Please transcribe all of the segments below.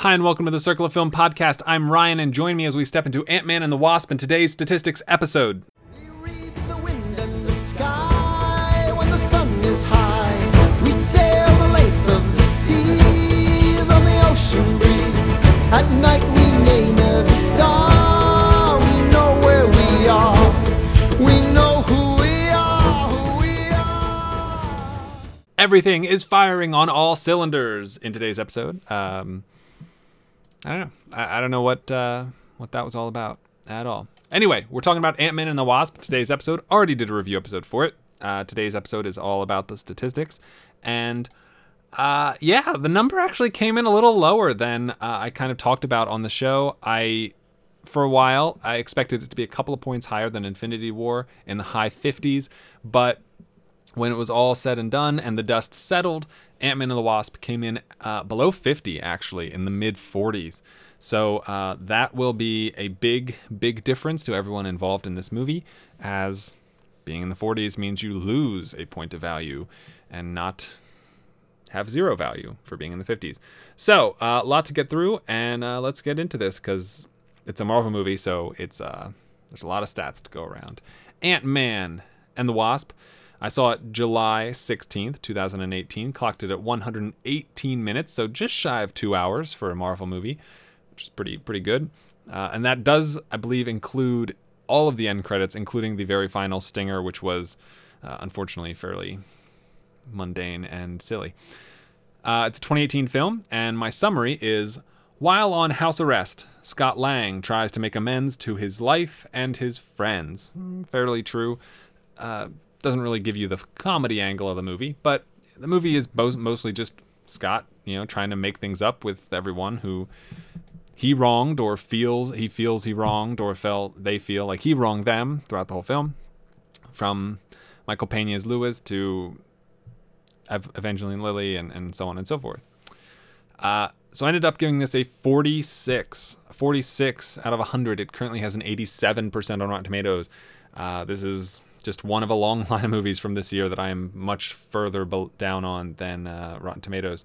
Hi, and welcome to the Circle of Film podcast. I'm Ryan, and join me as we step into Ant Man and the Wasp in today's statistics episode. We read the wind and the sky when the sun is high. We sail the length of the seas on the ocean breeze. At night we name every star. We know where we are. We know who we are, who we are. Everything is firing on all cylinders in today's episode. Um, I don't know. I, I don't know what uh, what that was all about at all. Anyway, we're talking about Ant Man and the Wasp. Today's episode already did a review episode for it. Uh, today's episode is all about the statistics, and uh, yeah, the number actually came in a little lower than uh, I kind of talked about on the show. I for a while I expected it to be a couple of points higher than Infinity War in the high 50s, but when it was all said and done and the dust settled, Ant Man and the Wasp came in uh, below 50, actually, in the mid 40s. So uh, that will be a big, big difference to everyone involved in this movie, as being in the 40s means you lose a point of value and not have zero value for being in the 50s. So, a uh, lot to get through, and uh, let's get into this because it's a Marvel movie, so it's uh, there's a lot of stats to go around. Ant Man and the Wasp. I saw it July 16th, 2018, clocked it at 118 minutes, so just shy of two hours for a Marvel movie, which is pretty pretty good. Uh, and that does, I believe, include all of the end credits, including the very final stinger, which was uh, unfortunately fairly mundane and silly. Uh, it's a 2018 film, and my summary is While on house arrest, Scott Lang tries to make amends to his life and his friends. Mm, Fairly true. Uh, doesn't really give you the comedy angle of the movie, but the movie is bo- mostly just Scott, you know, trying to make things up with everyone who he wronged or feels he feels he wronged or felt they feel like he wronged them throughout the whole film. From Michael Pena's Luis to Ev- Evangeline Lilly and, and so on and so forth. Uh, so I ended up giving this a 46. 46 out of 100. It currently has an 87% on Rotten Tomatoes. Uh, this is just one of a long line of movies from this year that I am much further down on than uh, Rotten Tomatoes.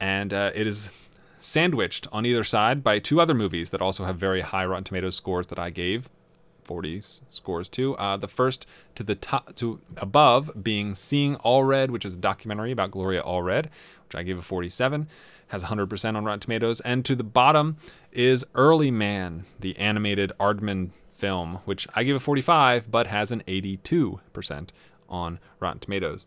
And uh, it is sandwiched on either side by two other movies that also have very high Rotten Tomatoes scores that I gave 40s scores too. Uh, the first to the top to above being Seeing Allred, which is a documentary about Gloria Allred, which I gave a 47, has 100% on Rotten Tomatoes, and to the bottom is Early Man, the animated Aardman film, which I give a 45, but has an 82% on Rotten Tomatoes.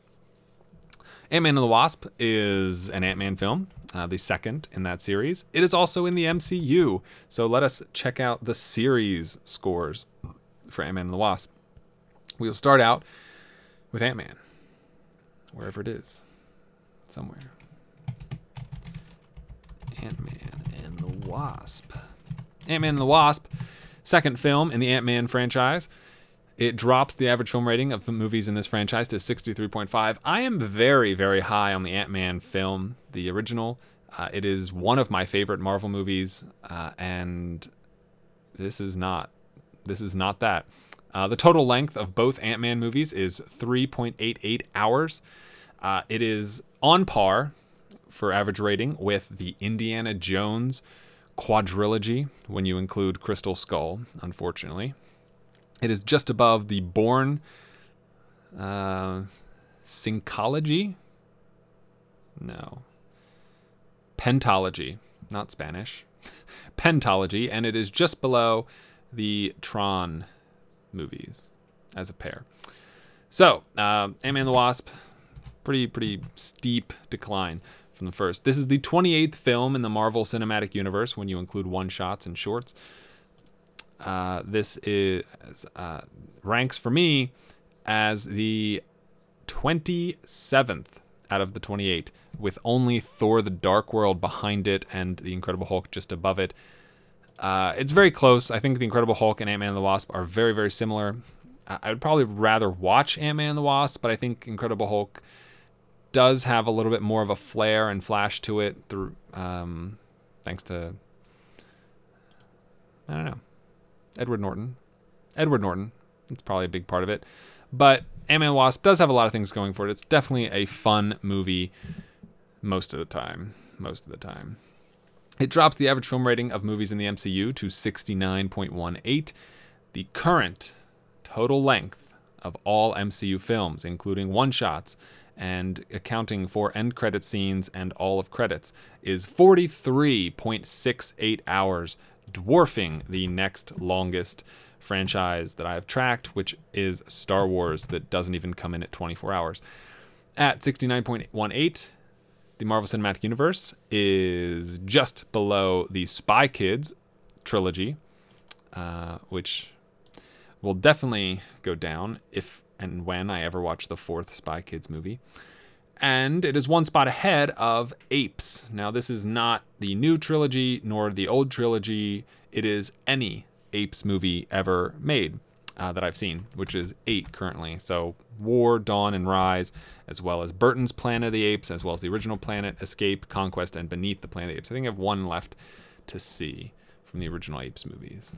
Ant Man and the Wasp is an Ant Man film, uh, the second in that series. It is also in the MCU, so let us check out the series scores for Ant Man and the Wasp. We will start out with Ant Man, wherever it is, somewhere. Ant Man and the Wasp. Ant Man and the Wasp, second film in the Ant Man franchise. It drops the average film rating of movies in this franchise to 63.5. I am very, very high on the Ant Man film, the original. Uh, it is one of my favorite Marvel movies, uh, and this is not. This is not that. Uh, the total length of both Ant Man movies is 3.88 hours. Uh, it is on par for average rating with the Indiana Jones quadrilogy when you include Crystal Skull, unfortunately. It is just above the Bourne uh, Syncology. No. Pentology, not Spanish. Pentology, and it is just below the Tron movies as a pair. So, uh, Ant-Man the Wasp, pretty pretty steep decline from the first. This is the 28th film in the Marvel Cinematic Universe when you include one-shots and shorts. Uh, this is uh, ranks for me as the 27th out of the 28, with only Thor: The Dark World behind it and the Incredible Hulk just above it. Uh, it's very close. I think the Incredible Hulk and Ant Man and the Wasp are very, very similar. I I would probably rather watch Ant Man and the Wasp, but I think Incredible Hulk does have a little bit more of a flare and flash to it through um, thanks to I don't know Edward Norton. Edward Norton. It's probably a big part of it. But Ant-Man Wasp does have a lot of things going for it. It's definitely a fun movie most of the time. Most of the time. It drops the average film rating of movies in the MCU to 69.18. The current total length of all MCU films, including one shots and accounting for end credit scenes and all of credits, is 43.68 hours, dwarfing the next longest franchise that I have tracked, which is Star Wars, that doesn't even come in at 24 hours. At 69.18, the Marvel Cinematic Universe is just below the Spy Kids trilogy, uh, which will definitely go down if and when I ever watch the fourth Spy Kids movie. And it is one spot ahead of Apes. Now, this is not the new trilogy nor the old trilogy. It is any Apes movie ever made uh, that I've seen, which is eight currently. So War, Dawn, and Rise, as well as Burton's Planet of the Apes, as well as the original Planet, Escape, Conquest, and Beneath the Planet of the Apes. I think I have one left to see from the original Apes movies.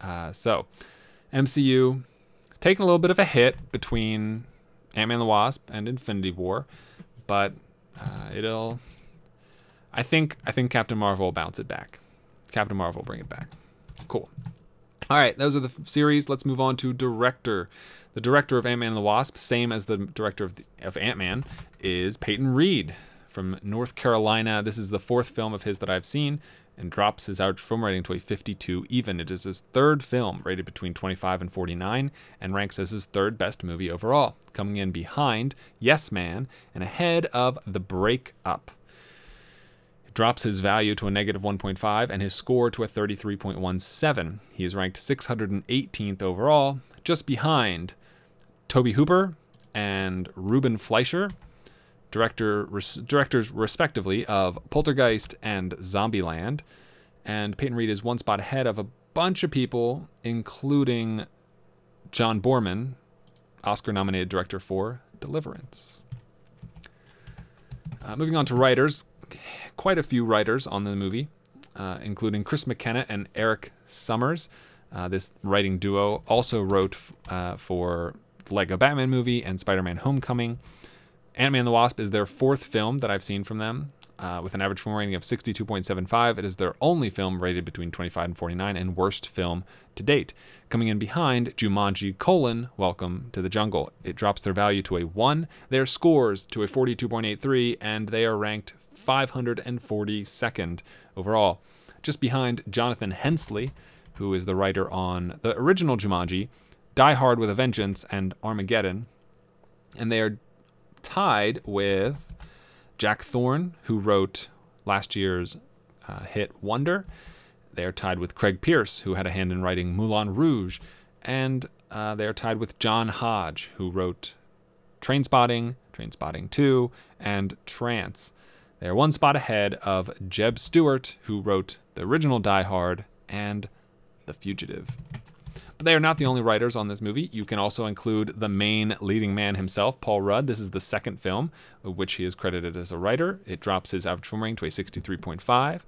Uh, so MCU is taking a little bit of a hit between Ant-Man the Wasp and Infinity War, but uh, it'll. I think I think Captain Marvel will bounce it back. Captain Marvel will bring it back. Cool. All right, those are the series. Let's move on to director. The director of Ant Man and the Wasp, same as the director of, of Ant Man, is Peyton Reed from North Carolina. This is the fourth film of his that I've seen and drops his average film rating to a 52 even. It is his third film, rated between 25 and 49, and ranks as his third best movie overall, coming in behind Yes Man and ahead of The Breakup It drops his value to a negative 1.5 and his score to a 33.17. He is ranked 618th overall, just behind Tobe Hooper and Ruben Fleischer, director res, directors respectively of Poltergeist and Zombieland. And Peyton Reed is one spot ahead of a bunch of people, including John Boorman, Oscar nominated director for Deliverance. Uh, moving on to writers, quite a few writers on the movie, uh, including Chris McKenna and Erik Sommers. Uh, this writing duo also wrote f- uh, for the Lego Batman movie and Spider Man Homecoming. Ant Man and the Wasp is their fourth film that I've seen from them. Uh, with an average film rating of 62.75, it is their only film rated between 25 and 49 and worst film to date. Coming in behind Jumanji colon Welcome to the Jungle. It drops their value to a 1, their scores to a 42.83, and they are ranked 542nd overall. Just behind Jonathan Hensleigh, who is the writer on the original Jumanji, Die Hard with a Vengeance, and Armageddon. And they are tied with Jack Thorne, who wrote last year's uh, hit Wonder. They are tied with Craig Pearce, who had a hand in writing Moulin Rouge. And uh, they are tied with John Hodge, who wrote Trainspotting, Train Spotting 2, and Trance. They are one spot ahead of Jeb Stuart, who wrote the original Die Hard and The Fugitive. But they are not the only writers on this movie. You can also include the main leading man himself, Paul Rudd. This is the second film of which he is credited as a writer. It drops his average film rating to a 63.5.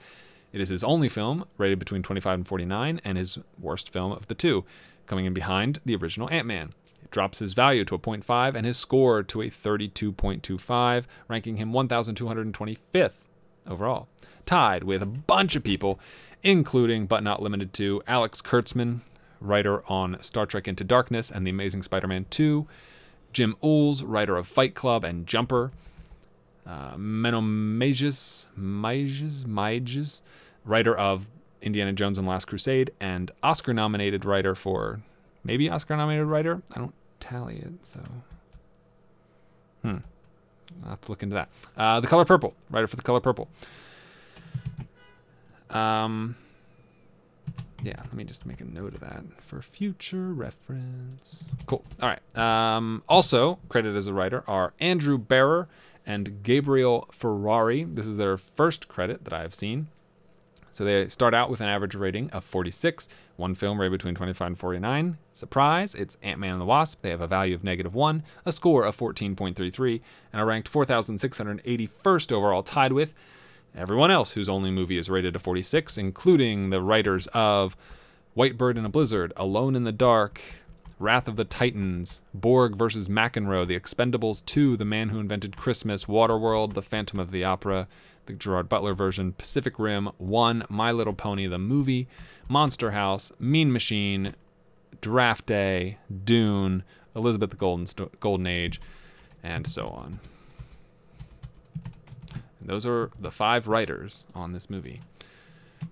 It is his only film, rated between 25 and 49, and his worst film of the two, coming in behind the original Ant Man. It drops his value to a 0.5 and his score to a 32.25, ranking him 1,225th overall. Tied with a bunch of people, including but not limited to Alex Kurtzman, writer on Star Trek Into Darkness and The Amazing Spider Man 2, Jim Uhls, writer of Fight Club and Jumper, uh, Menomages, Mages, Mages, writer of Indiana Jones and Last Crusade, and Oscar nominated writer for maybe Oscar nominated writer. I don't tally it, so. Hmm. I'll have to look into that. Uh, the Color Purple, writer for The Color Purple. Um, yeah, let me just make a note of that for future reference. Cool. All right. Um, also credited as a writer are Andrew Barrer and Gabriel Ferrari. This is their first credit that I have seen. So they start out with an average rating of 46. One film rated between 25 and 49. Surprise, it's Ant Man and the Wasp. They have a value of negative 1, a score of 14.33, and are ranked 4,681st overall, tied with everyone else whose only movie is rated a 46, including the writers of White Bird in a Blizzard, Alone in the Dark, Wrath of the Titans, Borg versus McEnroe, The Expendables 2, The Man Who Invented Christmas, Waterworld, The Phantom of the Opera, the Gerard Butler version, Pacific Rim 1, My Little Pony, the movie, Monster House, Mean Machine, Draft Day, Dune, Elizabeth the Golden, Golden Age, and so on. Those are the five writers on this movie.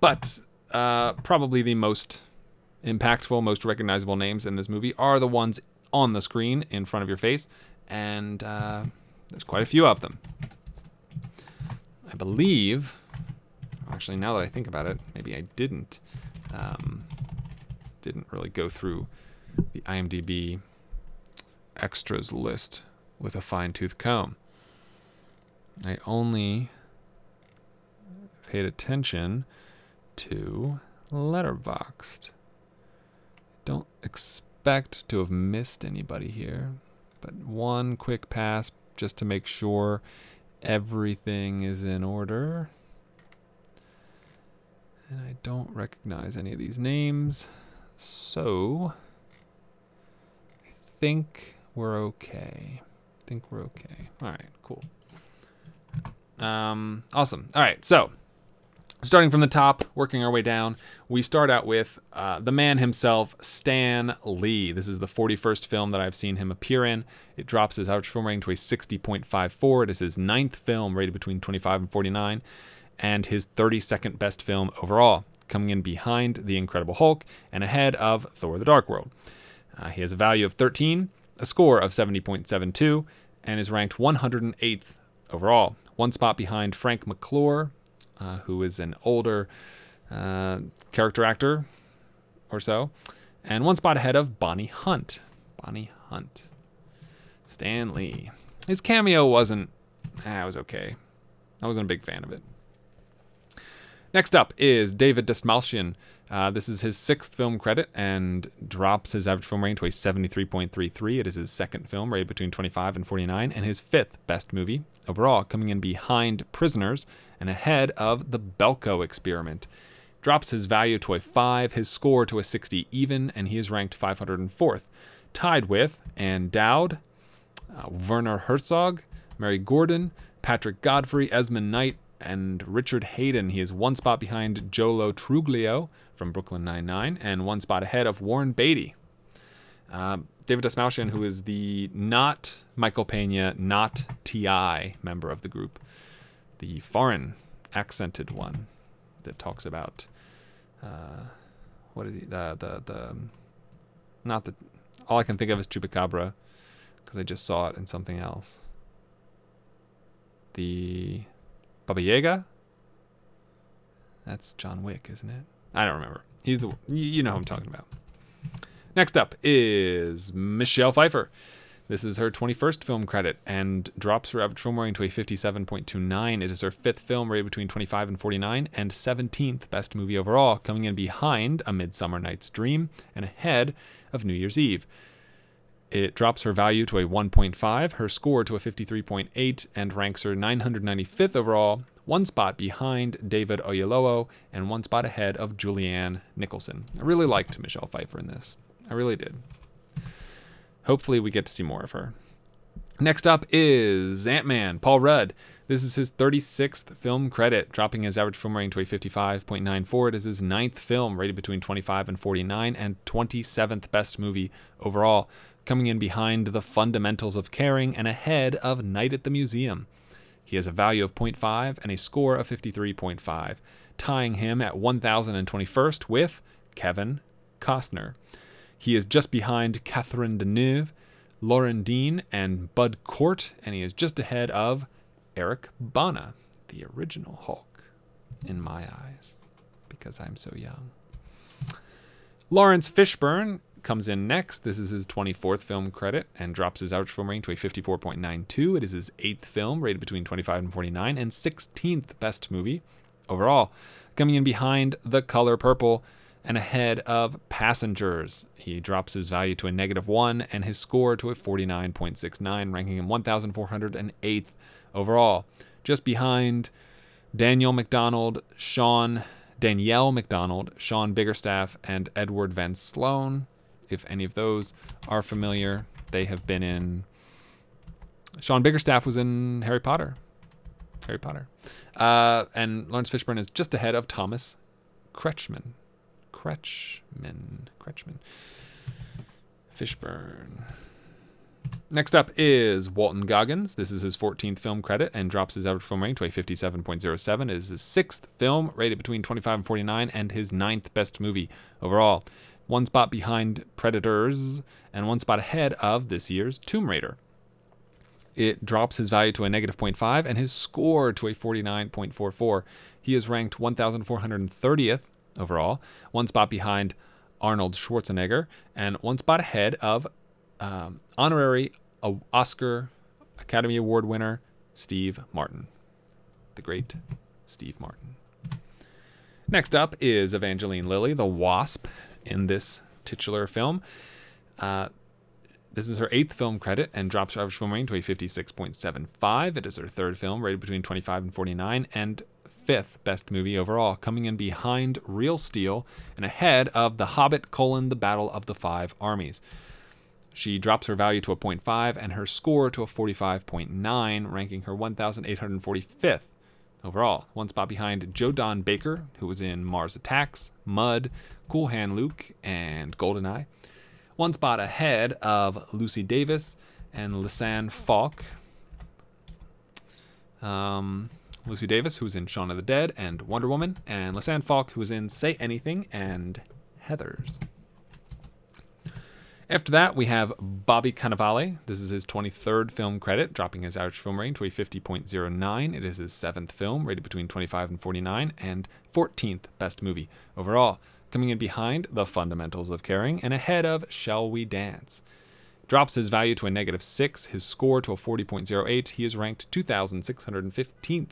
But uh, probably the most impactful, most recognizable names in this movie are the ones on the screen in front of your face, and uh, there's quite a few of them. I believe, actually, now that I think about it, maybe I didn't, um, didn't really go through the IMDb extras list with a fine tooth comb. I only paid attention to Letterboxd. Don't expect to have missed anybody here, but one quick pass just to make sure everything is in order. And I don't recognize any of these names, so I think we're okay. I think we're okay. All right, cool. Um, awesome. All right, so starting from the top, working our way down, we start out with uh, the man himself, Stan Lee. This is the 41st film that I've seen him appear in. It drops his average film rating to a 60.54. It is his ninth film, rated between 25 and 49, and his 32nd best film overall, coming in behind The Incredible Hulk and ahead of Thor the Dark World. Uh, he has a value of 13, a score of 70.72, and is ranked 108th overall, one spot behind Frank McClure, uh, who is an older uh, character actor or so, and one spot ahead of Bonnie Hunt. Bonnie Hunt. Stan Lee. His cameo wasn't, ah, it was okay. I wasn't a big fan of it. Next up is David Dastmalchian. Uh, this is his sixth film credit and drops his average film rating to a 73.33. It is his second film, rated between 25 and 49, and his fifth best movie overall, coming in behind Prisoners and ahead of The Belko Experiment. Drops his value to a 5, his score to a 60 even, and he is ranked 504th. Tied with Ann Dowd, uh, Werner Herzog, Mary Gordon, Patrick Godfrey, Esmond Knight, and Richard Haydn. He is one spot behind Joe Lo Truglio from Brooklyn Nine-Nine and one spot ahead of Warren Beatty. Um, David Dastmalchian, who is the not Michael Pena, not T.I. member of the group, the foreign accented one that talks about uh, what is he, the, the, the, not the, all I can think of is Chupacabra because I just saw it in something else. The Baba Yaga? That's John Wick, isn't it? I don't remember. He's the you know who I'm talking about. Next up is Michelle Pfeiffer. This is her 21st film credit and drops her average film rating to a 57.29. It is her fifth film rated between 25 and 49 and 17th best movie overall, coming in behind A Midsummer Night's Dream and ahead of New Year's Eve. It drops her value to a 1.5, her score to a 53.8, and ranks her 995th overall, one spot behind David Oyelowo and one spot ahead of Julianne Nicholson. I really liked Michelle Pfeiffer in this. I really did. Hopefully, we get to see more of her. Next up is Ant Man, Paul Rudd. This is his 36th film credit, dropping his average film rating to a 55.94. It is his ninth film, rated between 25 and 49, and 27th best movie overall, coming in behind The Fundamentals of Caring and ahead of Night at the Museum. He has a value of 0.5 and a score of 53.5, tying him at 1021st with Kevin Costner. He is just behind Catherine Deneuve, Lauren Dean, and Bud Cort, and he is just ahead of Eric Bana, the original Hulk, in my eyes, because I'm so young. Laurence Fishburne comes in next. This is his 24th film credit and drops his average film rating to a 54.92. It is his eighth film, rated between 25 and 49, and 16th best movie overall. Coming in behind The Color Purple and ahead of Passengers. He drops his value to a negative one and his score to a 49.69, ranking him 1,408th overall. Just behind Daniel McDonald, Sean Danielle McDonald, Sean Biggerstaff, and Edward Van Sloan if any of those are familiar. They have been in. Sean Biggerstaff was in Harry Potter. Harry Potter. Uh, and Laurence Fishburne is just ahead of Thomas Kretschmann. Kretschmann. Kretschmann. Fishburne. Next up is Walton Goggins. This is his 14th film credit and drops his average film rating to a 57.07. It is his sixth film, rated between 25 and 49, and his ninth best movie overall. One spot behind Predators and one spot ahead of this year's Tomb Raider. It drops his value to a negative 0.5 and his score to a 49.44. He is ranked 1,430th overall, one spot behind Arnold Schwarzenegger, and one spot ahead of um, honorary Oscar Academy Award winner Steve Martin. The great Steve Martin. Next up is Evangeline Lilly, the Wasp, in this titular film. Uh, this is her eighth film credit and drops her average film rating to a 56.75. It is her third film, rated between 25 and 49, and fifth best movie overall, coming in behind Real Steel and ahead of The Hobbit: colon, The Battle of the Five Armies. She drops her value to a 0.5 and her score to a 45.9, ranking her 1,845th overall. One spot behind Joe Don Baker, who was in Mars Attacks, Mud, Cool Hand Luke, and Goldeneye. One spot ahead of Lucy Davis and Lisanne Falk. Um, Lucy Davis, who was in Shaun of the Dead and Wonder Woman, and Lisanne Falk, who was in Say Anything and Heathers. After that, we have Bobby Cannavale. This is his 23rd film credit, dropping his average film rating to a 50.09. It is his seventh film, rated between 25 and 49, and 14th best movie overall, coming in behind The Fundamentals of Caring and ahead of Shall We Dance. Drops his value to a negative 6, his score to a 40.08. He is ranked 2,615th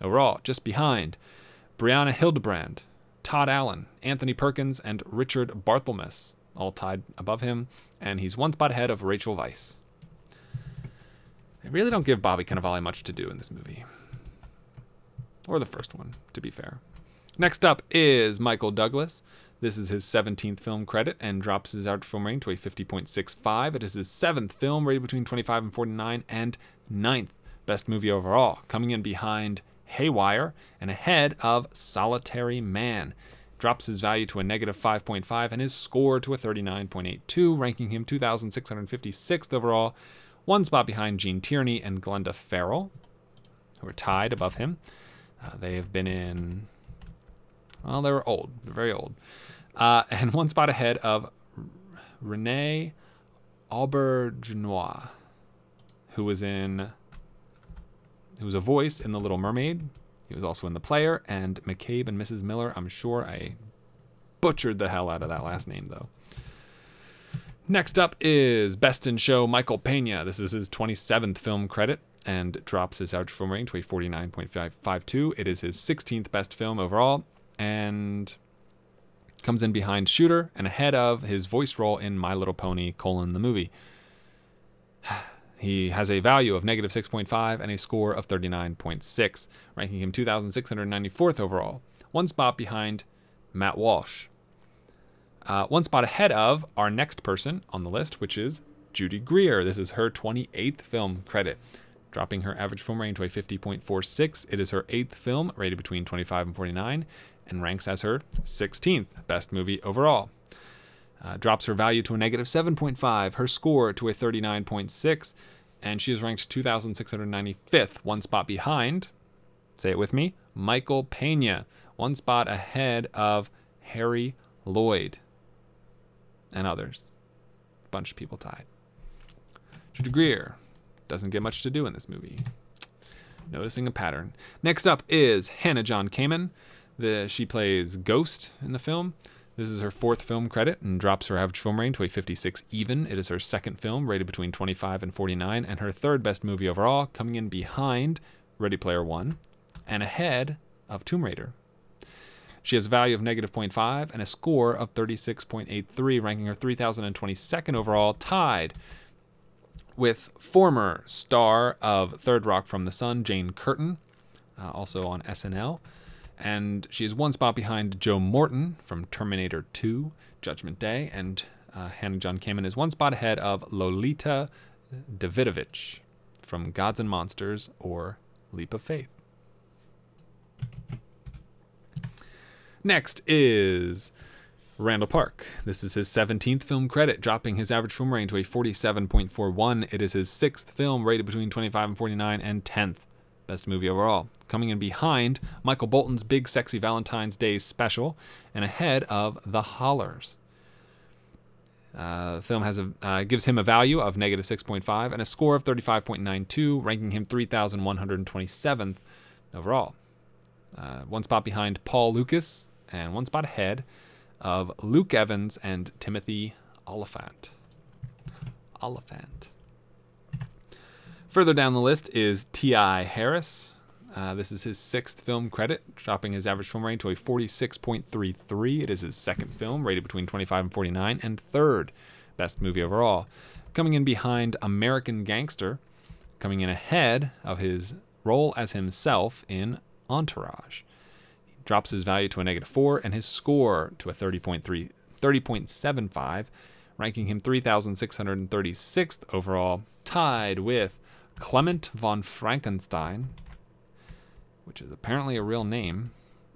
overall, just behind Brianna Hildebrand, Todd Allen, Anthony Perkins, and Richard Barthelmess all tied above him, and he's one spot ahead of Rachel Weisz. They really don't give Bobby Cannavale much to do in this movie. Or the first one, to be fair. Next up is Michael Douglas. This is his 17th film credit and drops his art film rating to a 50.65. It is his seventh film, rated between 25 and 49, and ninth best movie overall, coming in behind Haywire and ahead of Solitary Man drops his value to a negative 5.5 and his score to a 39.82, ranking him 2,656th overall, one spot behind Gene Tierney and Glenda Farrell, who are tied above him. Uh, they have been in, well, they were old, they're very old, uh, and one spot ahead of Renee Auberjonois, who was in, who was a voice in The Little Mermaid, he was also in The Player and McCabe and Mrs. Miller. I'm sure I butchered the hell out of that last name, though. Next up is Best in Show Michael Pena. This is his 27th film credit and drops his average film rating to a 49.52. It is his 16th best film overall and comes in behind Shooter and ahead of his voice role in My Little Pony: colon the movie. He has a value of negative 6.5 and a score of 39.6, ranking him 2,694th overall, one spot behind Matt Walsh. Uh, one spot ahead of our next person on the list, which is Judy Greer. This is her 28th film credit, dropping her average film rating to a 50.46. It is her eighth film, rated between 25 and 49, and ranks as her 16th best movie overall. Uh, drops her value to a negative 7.5, her score to a 39.6, and she is ranked 2,695th, one spot behind, say it with me, Michael Pena, one spot ahead of Harry Lloyd and others. A bunch of people tied. Judy Greer doesn't get much to do in this movie. Noticing a pattern. Next up is Hannah John Kamen. The, she plays Ghost in the film. This is her fourth film credit and drops her average film rating to a 56 even. It is her second film, rated between 25 and 49, and her third best movie overall, coming in behind Ready Player One and ahead of Tomb Raider. She has a value of negative 0.5 and a score of 36.83, ranking her 3,022nd overall, tied with former star of Third Rock from the Sun, Jane Curtin, uh, also on SNL and she is one spot behind Joe Morton from Terminator 2, Judgment Day, and Uh, Hannah John Kamen is one spot ahead of Lolita Davidovich from Gods and Monsters or Leap of Faith. Next is Randall Park. This is his 17th film credit, dropping his average film rating to a 47.41. It is his sixth film rated between 25 and 49 and 10th best movie overall. Coming in behind Michael Bolton's Big Sexy Valentine's Day special and ahead of The Hollars. Uh, the film has a uh, gives him a value of negative 6.5 and a score of 35.92, ranking him 3,127th overall. Uh, one spot behind Paul Lukas and one spot ahead of Luke Evans and Timothy Olyphant. Olyphant. Further down the list is T.I. Harris. Uh, this is his sixth film credit, dropping his average film rating to a 46.33. It is his second film, rated between 25 and 49, and third best movie overall. Coming in behind American Gangster, coming in ahead of his role as himself in Entourage. He drops his value to a negative 4 and his score to a 30.3, 30.75, ranking him 3,636th overall, tied with Clement von Franckenstein, which is apparently a real name.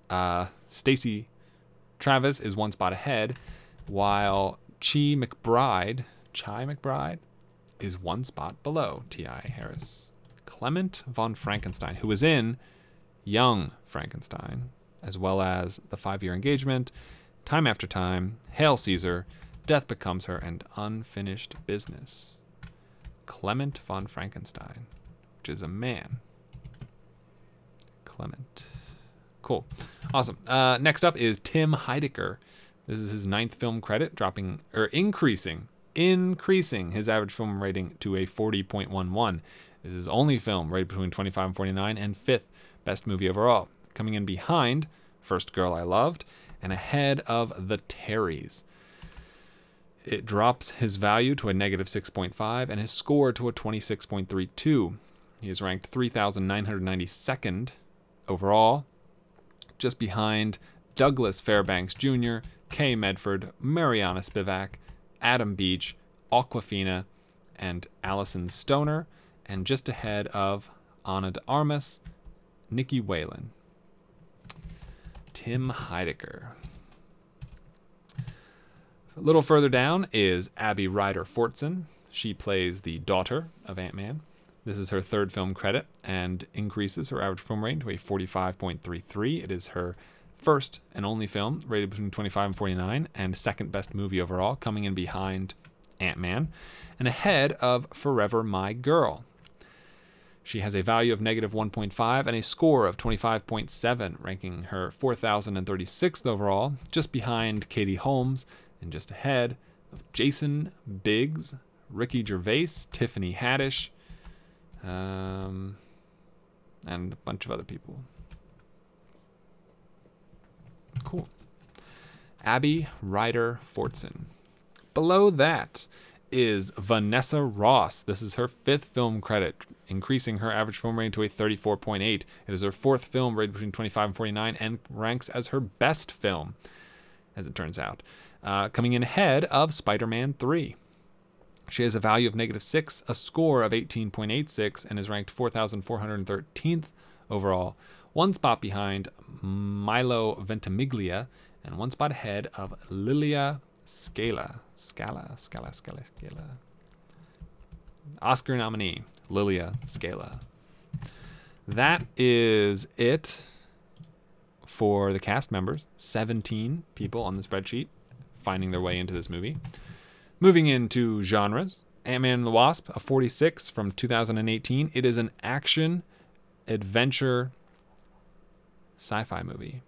Uh, Stacy Travis is one spot ahead, while Chi McBride, Chi McBride, is one spot below T.I. Harris. Clement von Franckenstein, who was in Young Frankenstein, as well as The Five Year Engagement, Time After Time, Hail Caesar, Death Becomes Her, and Unfinished Business. Clement von Franckenstein, which is a man. Clement. Cool. Awesome. Uh, next up is Tim Heidecker. This is his ninth film credit, dropping or increasing, increasing his average film rating to a 40.11. This is his only film rated between 25 and 49, and fifth best movie overall. Coming in behind First Girl I Loved and ahead of The Terrys. It drops his value to a negative 6.5 and his score to a 26.32. He is ranked 3,992nd overall, just behind Douglas Fairbanks Jr., Kay Medford, Mariana Spivak, Adam Beach, Awkwafina, and Alyson Stoner, and just ahead of Ana de Armas, Nicky Whelan. Tim Heidecker. A little further down is Abby Ryder Fortson. She plays the daughter of Ant Man. This is her third film credit and increases her average film rating to a 45.33. It is her first and only film rated between 25 and 49 and second best movie overall, coming in behind Ant Man and ahead of Forever My Girl. She has a value of negative 1.5 and a score of 25.7, ranking her 4,036th overall, just behind Katie Holmes and just ahead of Jason Biggs, Ricky Gervais, Tiffany Haddish, um, and a bunch of other people. Cool. Abby Ryder Fortson. Below that is Vanessa Ross. This is her fifth film credit, increasing her average film rating to a 34.8. It is her fourth film rated between 25 and 49 and ranks as her best film, as it turns out, uh, coming in ahead of Spider Man 3. She has a value of negative 6, a score of 18.86, and is ranked 4,413th overall, one spot behind Milo Ventimiglia, and one spot ahead of Lilia Skala. Skala, Skala, Skala, Skala. Oscar nominee, Lilia Skala. That is it for the cast members. 17 people on the spreadsheet finding their way into this movie. Moving into genres, Ant Man and the Wasp, a 46 from 2018. It is an action, adventure, sci fi movie.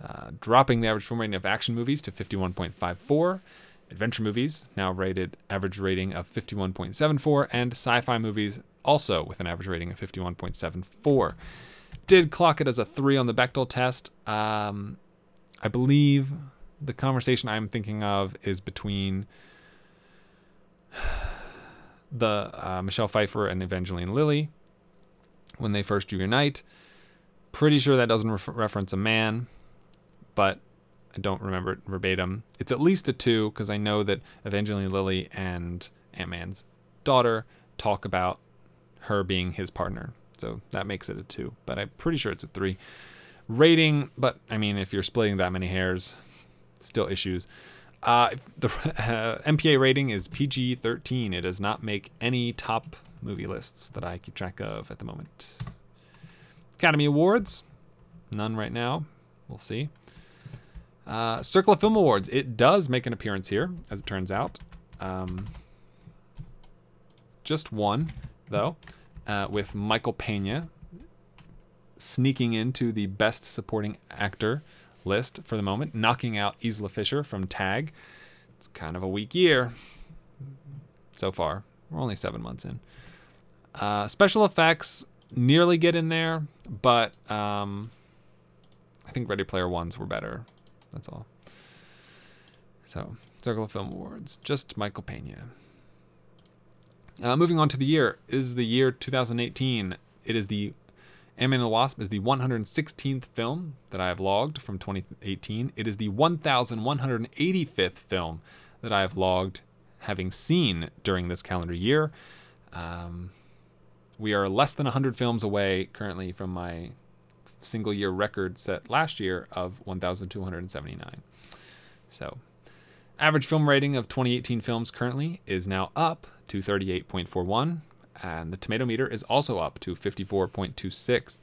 Uh, dropping the average film rating of action movies to 51.54. Adventure movies, now rated average rating of 51.74. And sci fi movies, also with an average rating of 51.74. Did clock it as a 3 on the Bechdel test. Um, I believe the conversation I'm thinking of is between the uh, Michelle Pfeiffer and Evangeline Lilly when they first reunite. Pretty sure that doesn't ref- reference a man, but I don't remember it verbatim. It's at least a two because I know that Evangeline Lilly and Ant Man's daughter talk about her being his partner. So that makes it a two, but I'm pretty sure it's a three. Rating, but I mean, if you're splitting that many hairs, still issues. Uh, the uh, MPA rating is PG 13. It does not make any top movie lists that I keep track of at the moment. Academy Awards, none right now. We'll see. Uh, Circle of Film Awards. It does make an appearance here, as it turns out. Um, just one, though, uh, with Michael Pena sneaking into the Best Supporting Actor list for the moment, knocking out Isla Fisher from Tag. It's kind of a weak year so far. We're only seven months in. Uh, special effects nearly get in there, but um, I think Ready Player Ones were better. That's all. So, Circle of Film Awards, just Michael Pena. Uh, moving on to the year is the year 2018. It is the Ant-Man and the Wasp is the 116th film that I have logged from 2018. It is the 1,185th film that I have logged having seen during this calendar year. Um, we are less than 100 films away currently from my single year record set last year of 1,279. So, average film rating of 2018 films currently is now up to 38.41, and the tomato meter is also up to 54.26.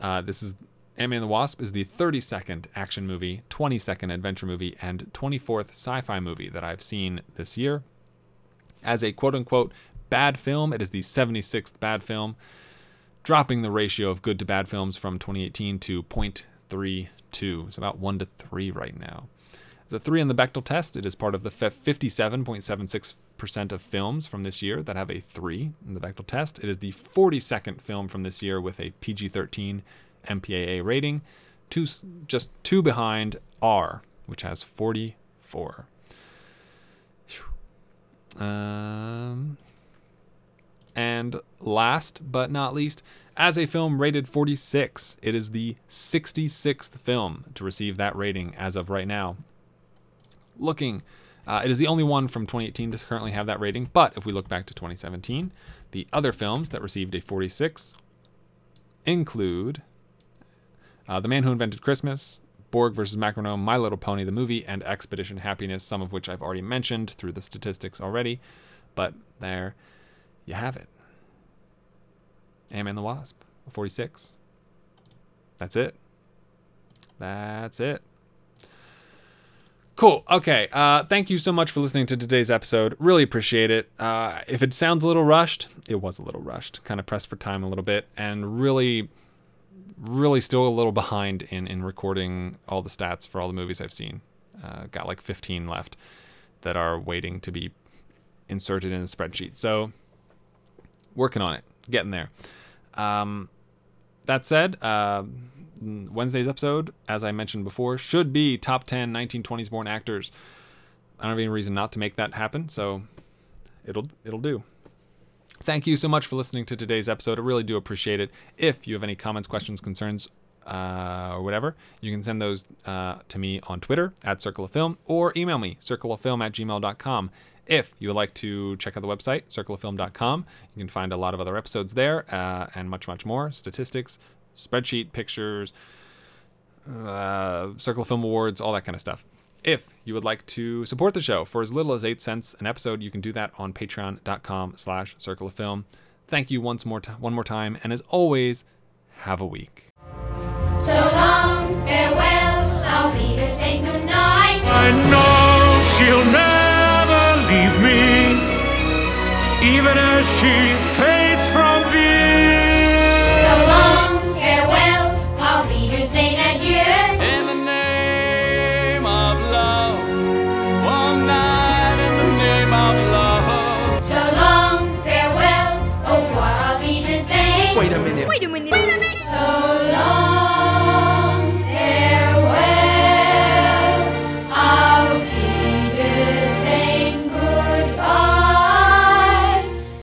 Uh, this is Ant-Man and the Wasp is the 32nd action movie, 22nd adventure movie, and 24th sci-fi movie that I've seen this year. As a quote-unquote bad film, it is the 76th bad film, dropping the ratio of good to bad films from 2018 to 0.32. It's about 1 to 3 right now. It's a 3 in the Bechdel test, it is part of the 57.76% of films from this year that have a 3 in the Bechdel test. It is the 42nd film from this year with a PG 13 MPAA rating, two, just two behind R, which has 44. Um, and last but not least, as a film rated 46, it is the 66th film to receive that rating as of right now. Looking, uh, it is the only one from 2018 to currently have that rating, but if we look back to 2017, the other films that received a 46 include uh, The Man Who Invented Christmas, Borg vs. Macronome, My Little Pony, the movie, and Expedition Happiness, some of which I've already mentioned through the statistics already. But there you have it. Ant-Man the Wasp, 46. That's it. That's it. Cool. Okay. Uh, thank you so much for listening to today's episode. Really appreciate it. Uh, if it sounds a little rushed, it was a little rushed. Kind of pressed for time a little bit, and really, really still a little behind in in recording all the stats for all the movies I've seen. Uh, got like 15 left that are waiting to be inserted in the spreadsheet. So, working on it, getting there. Um, that said, uh, Wednesday's episode, as I mentioned before, should be top 10 1920s born actors. I don't have any reason not to make that happen, so it'll it'll do. Thank you so much for listening to today's episode. I really do appreciate it. If you have any comments, questions, concerns, uh, or whatever, you can send those uh, to me on Twitter at Circle of Film or email me, circleoffilm at gmail.com. If you would like to check out the website, circleoffilm.com, you can find a lot of other episodes there uh, and much, much more statistics, spreadsheet, pictures, uh, Circle of Film Awards, all that kind of stuff. If you would like to support the show for as little as 8 cents an episode, you can do that on patreon.com slash circle of film. Thank you once more t- one more time, and as always, have a week. So long, farewell, I'll be to say goodnight. I know she'll never leave me, even as she fades.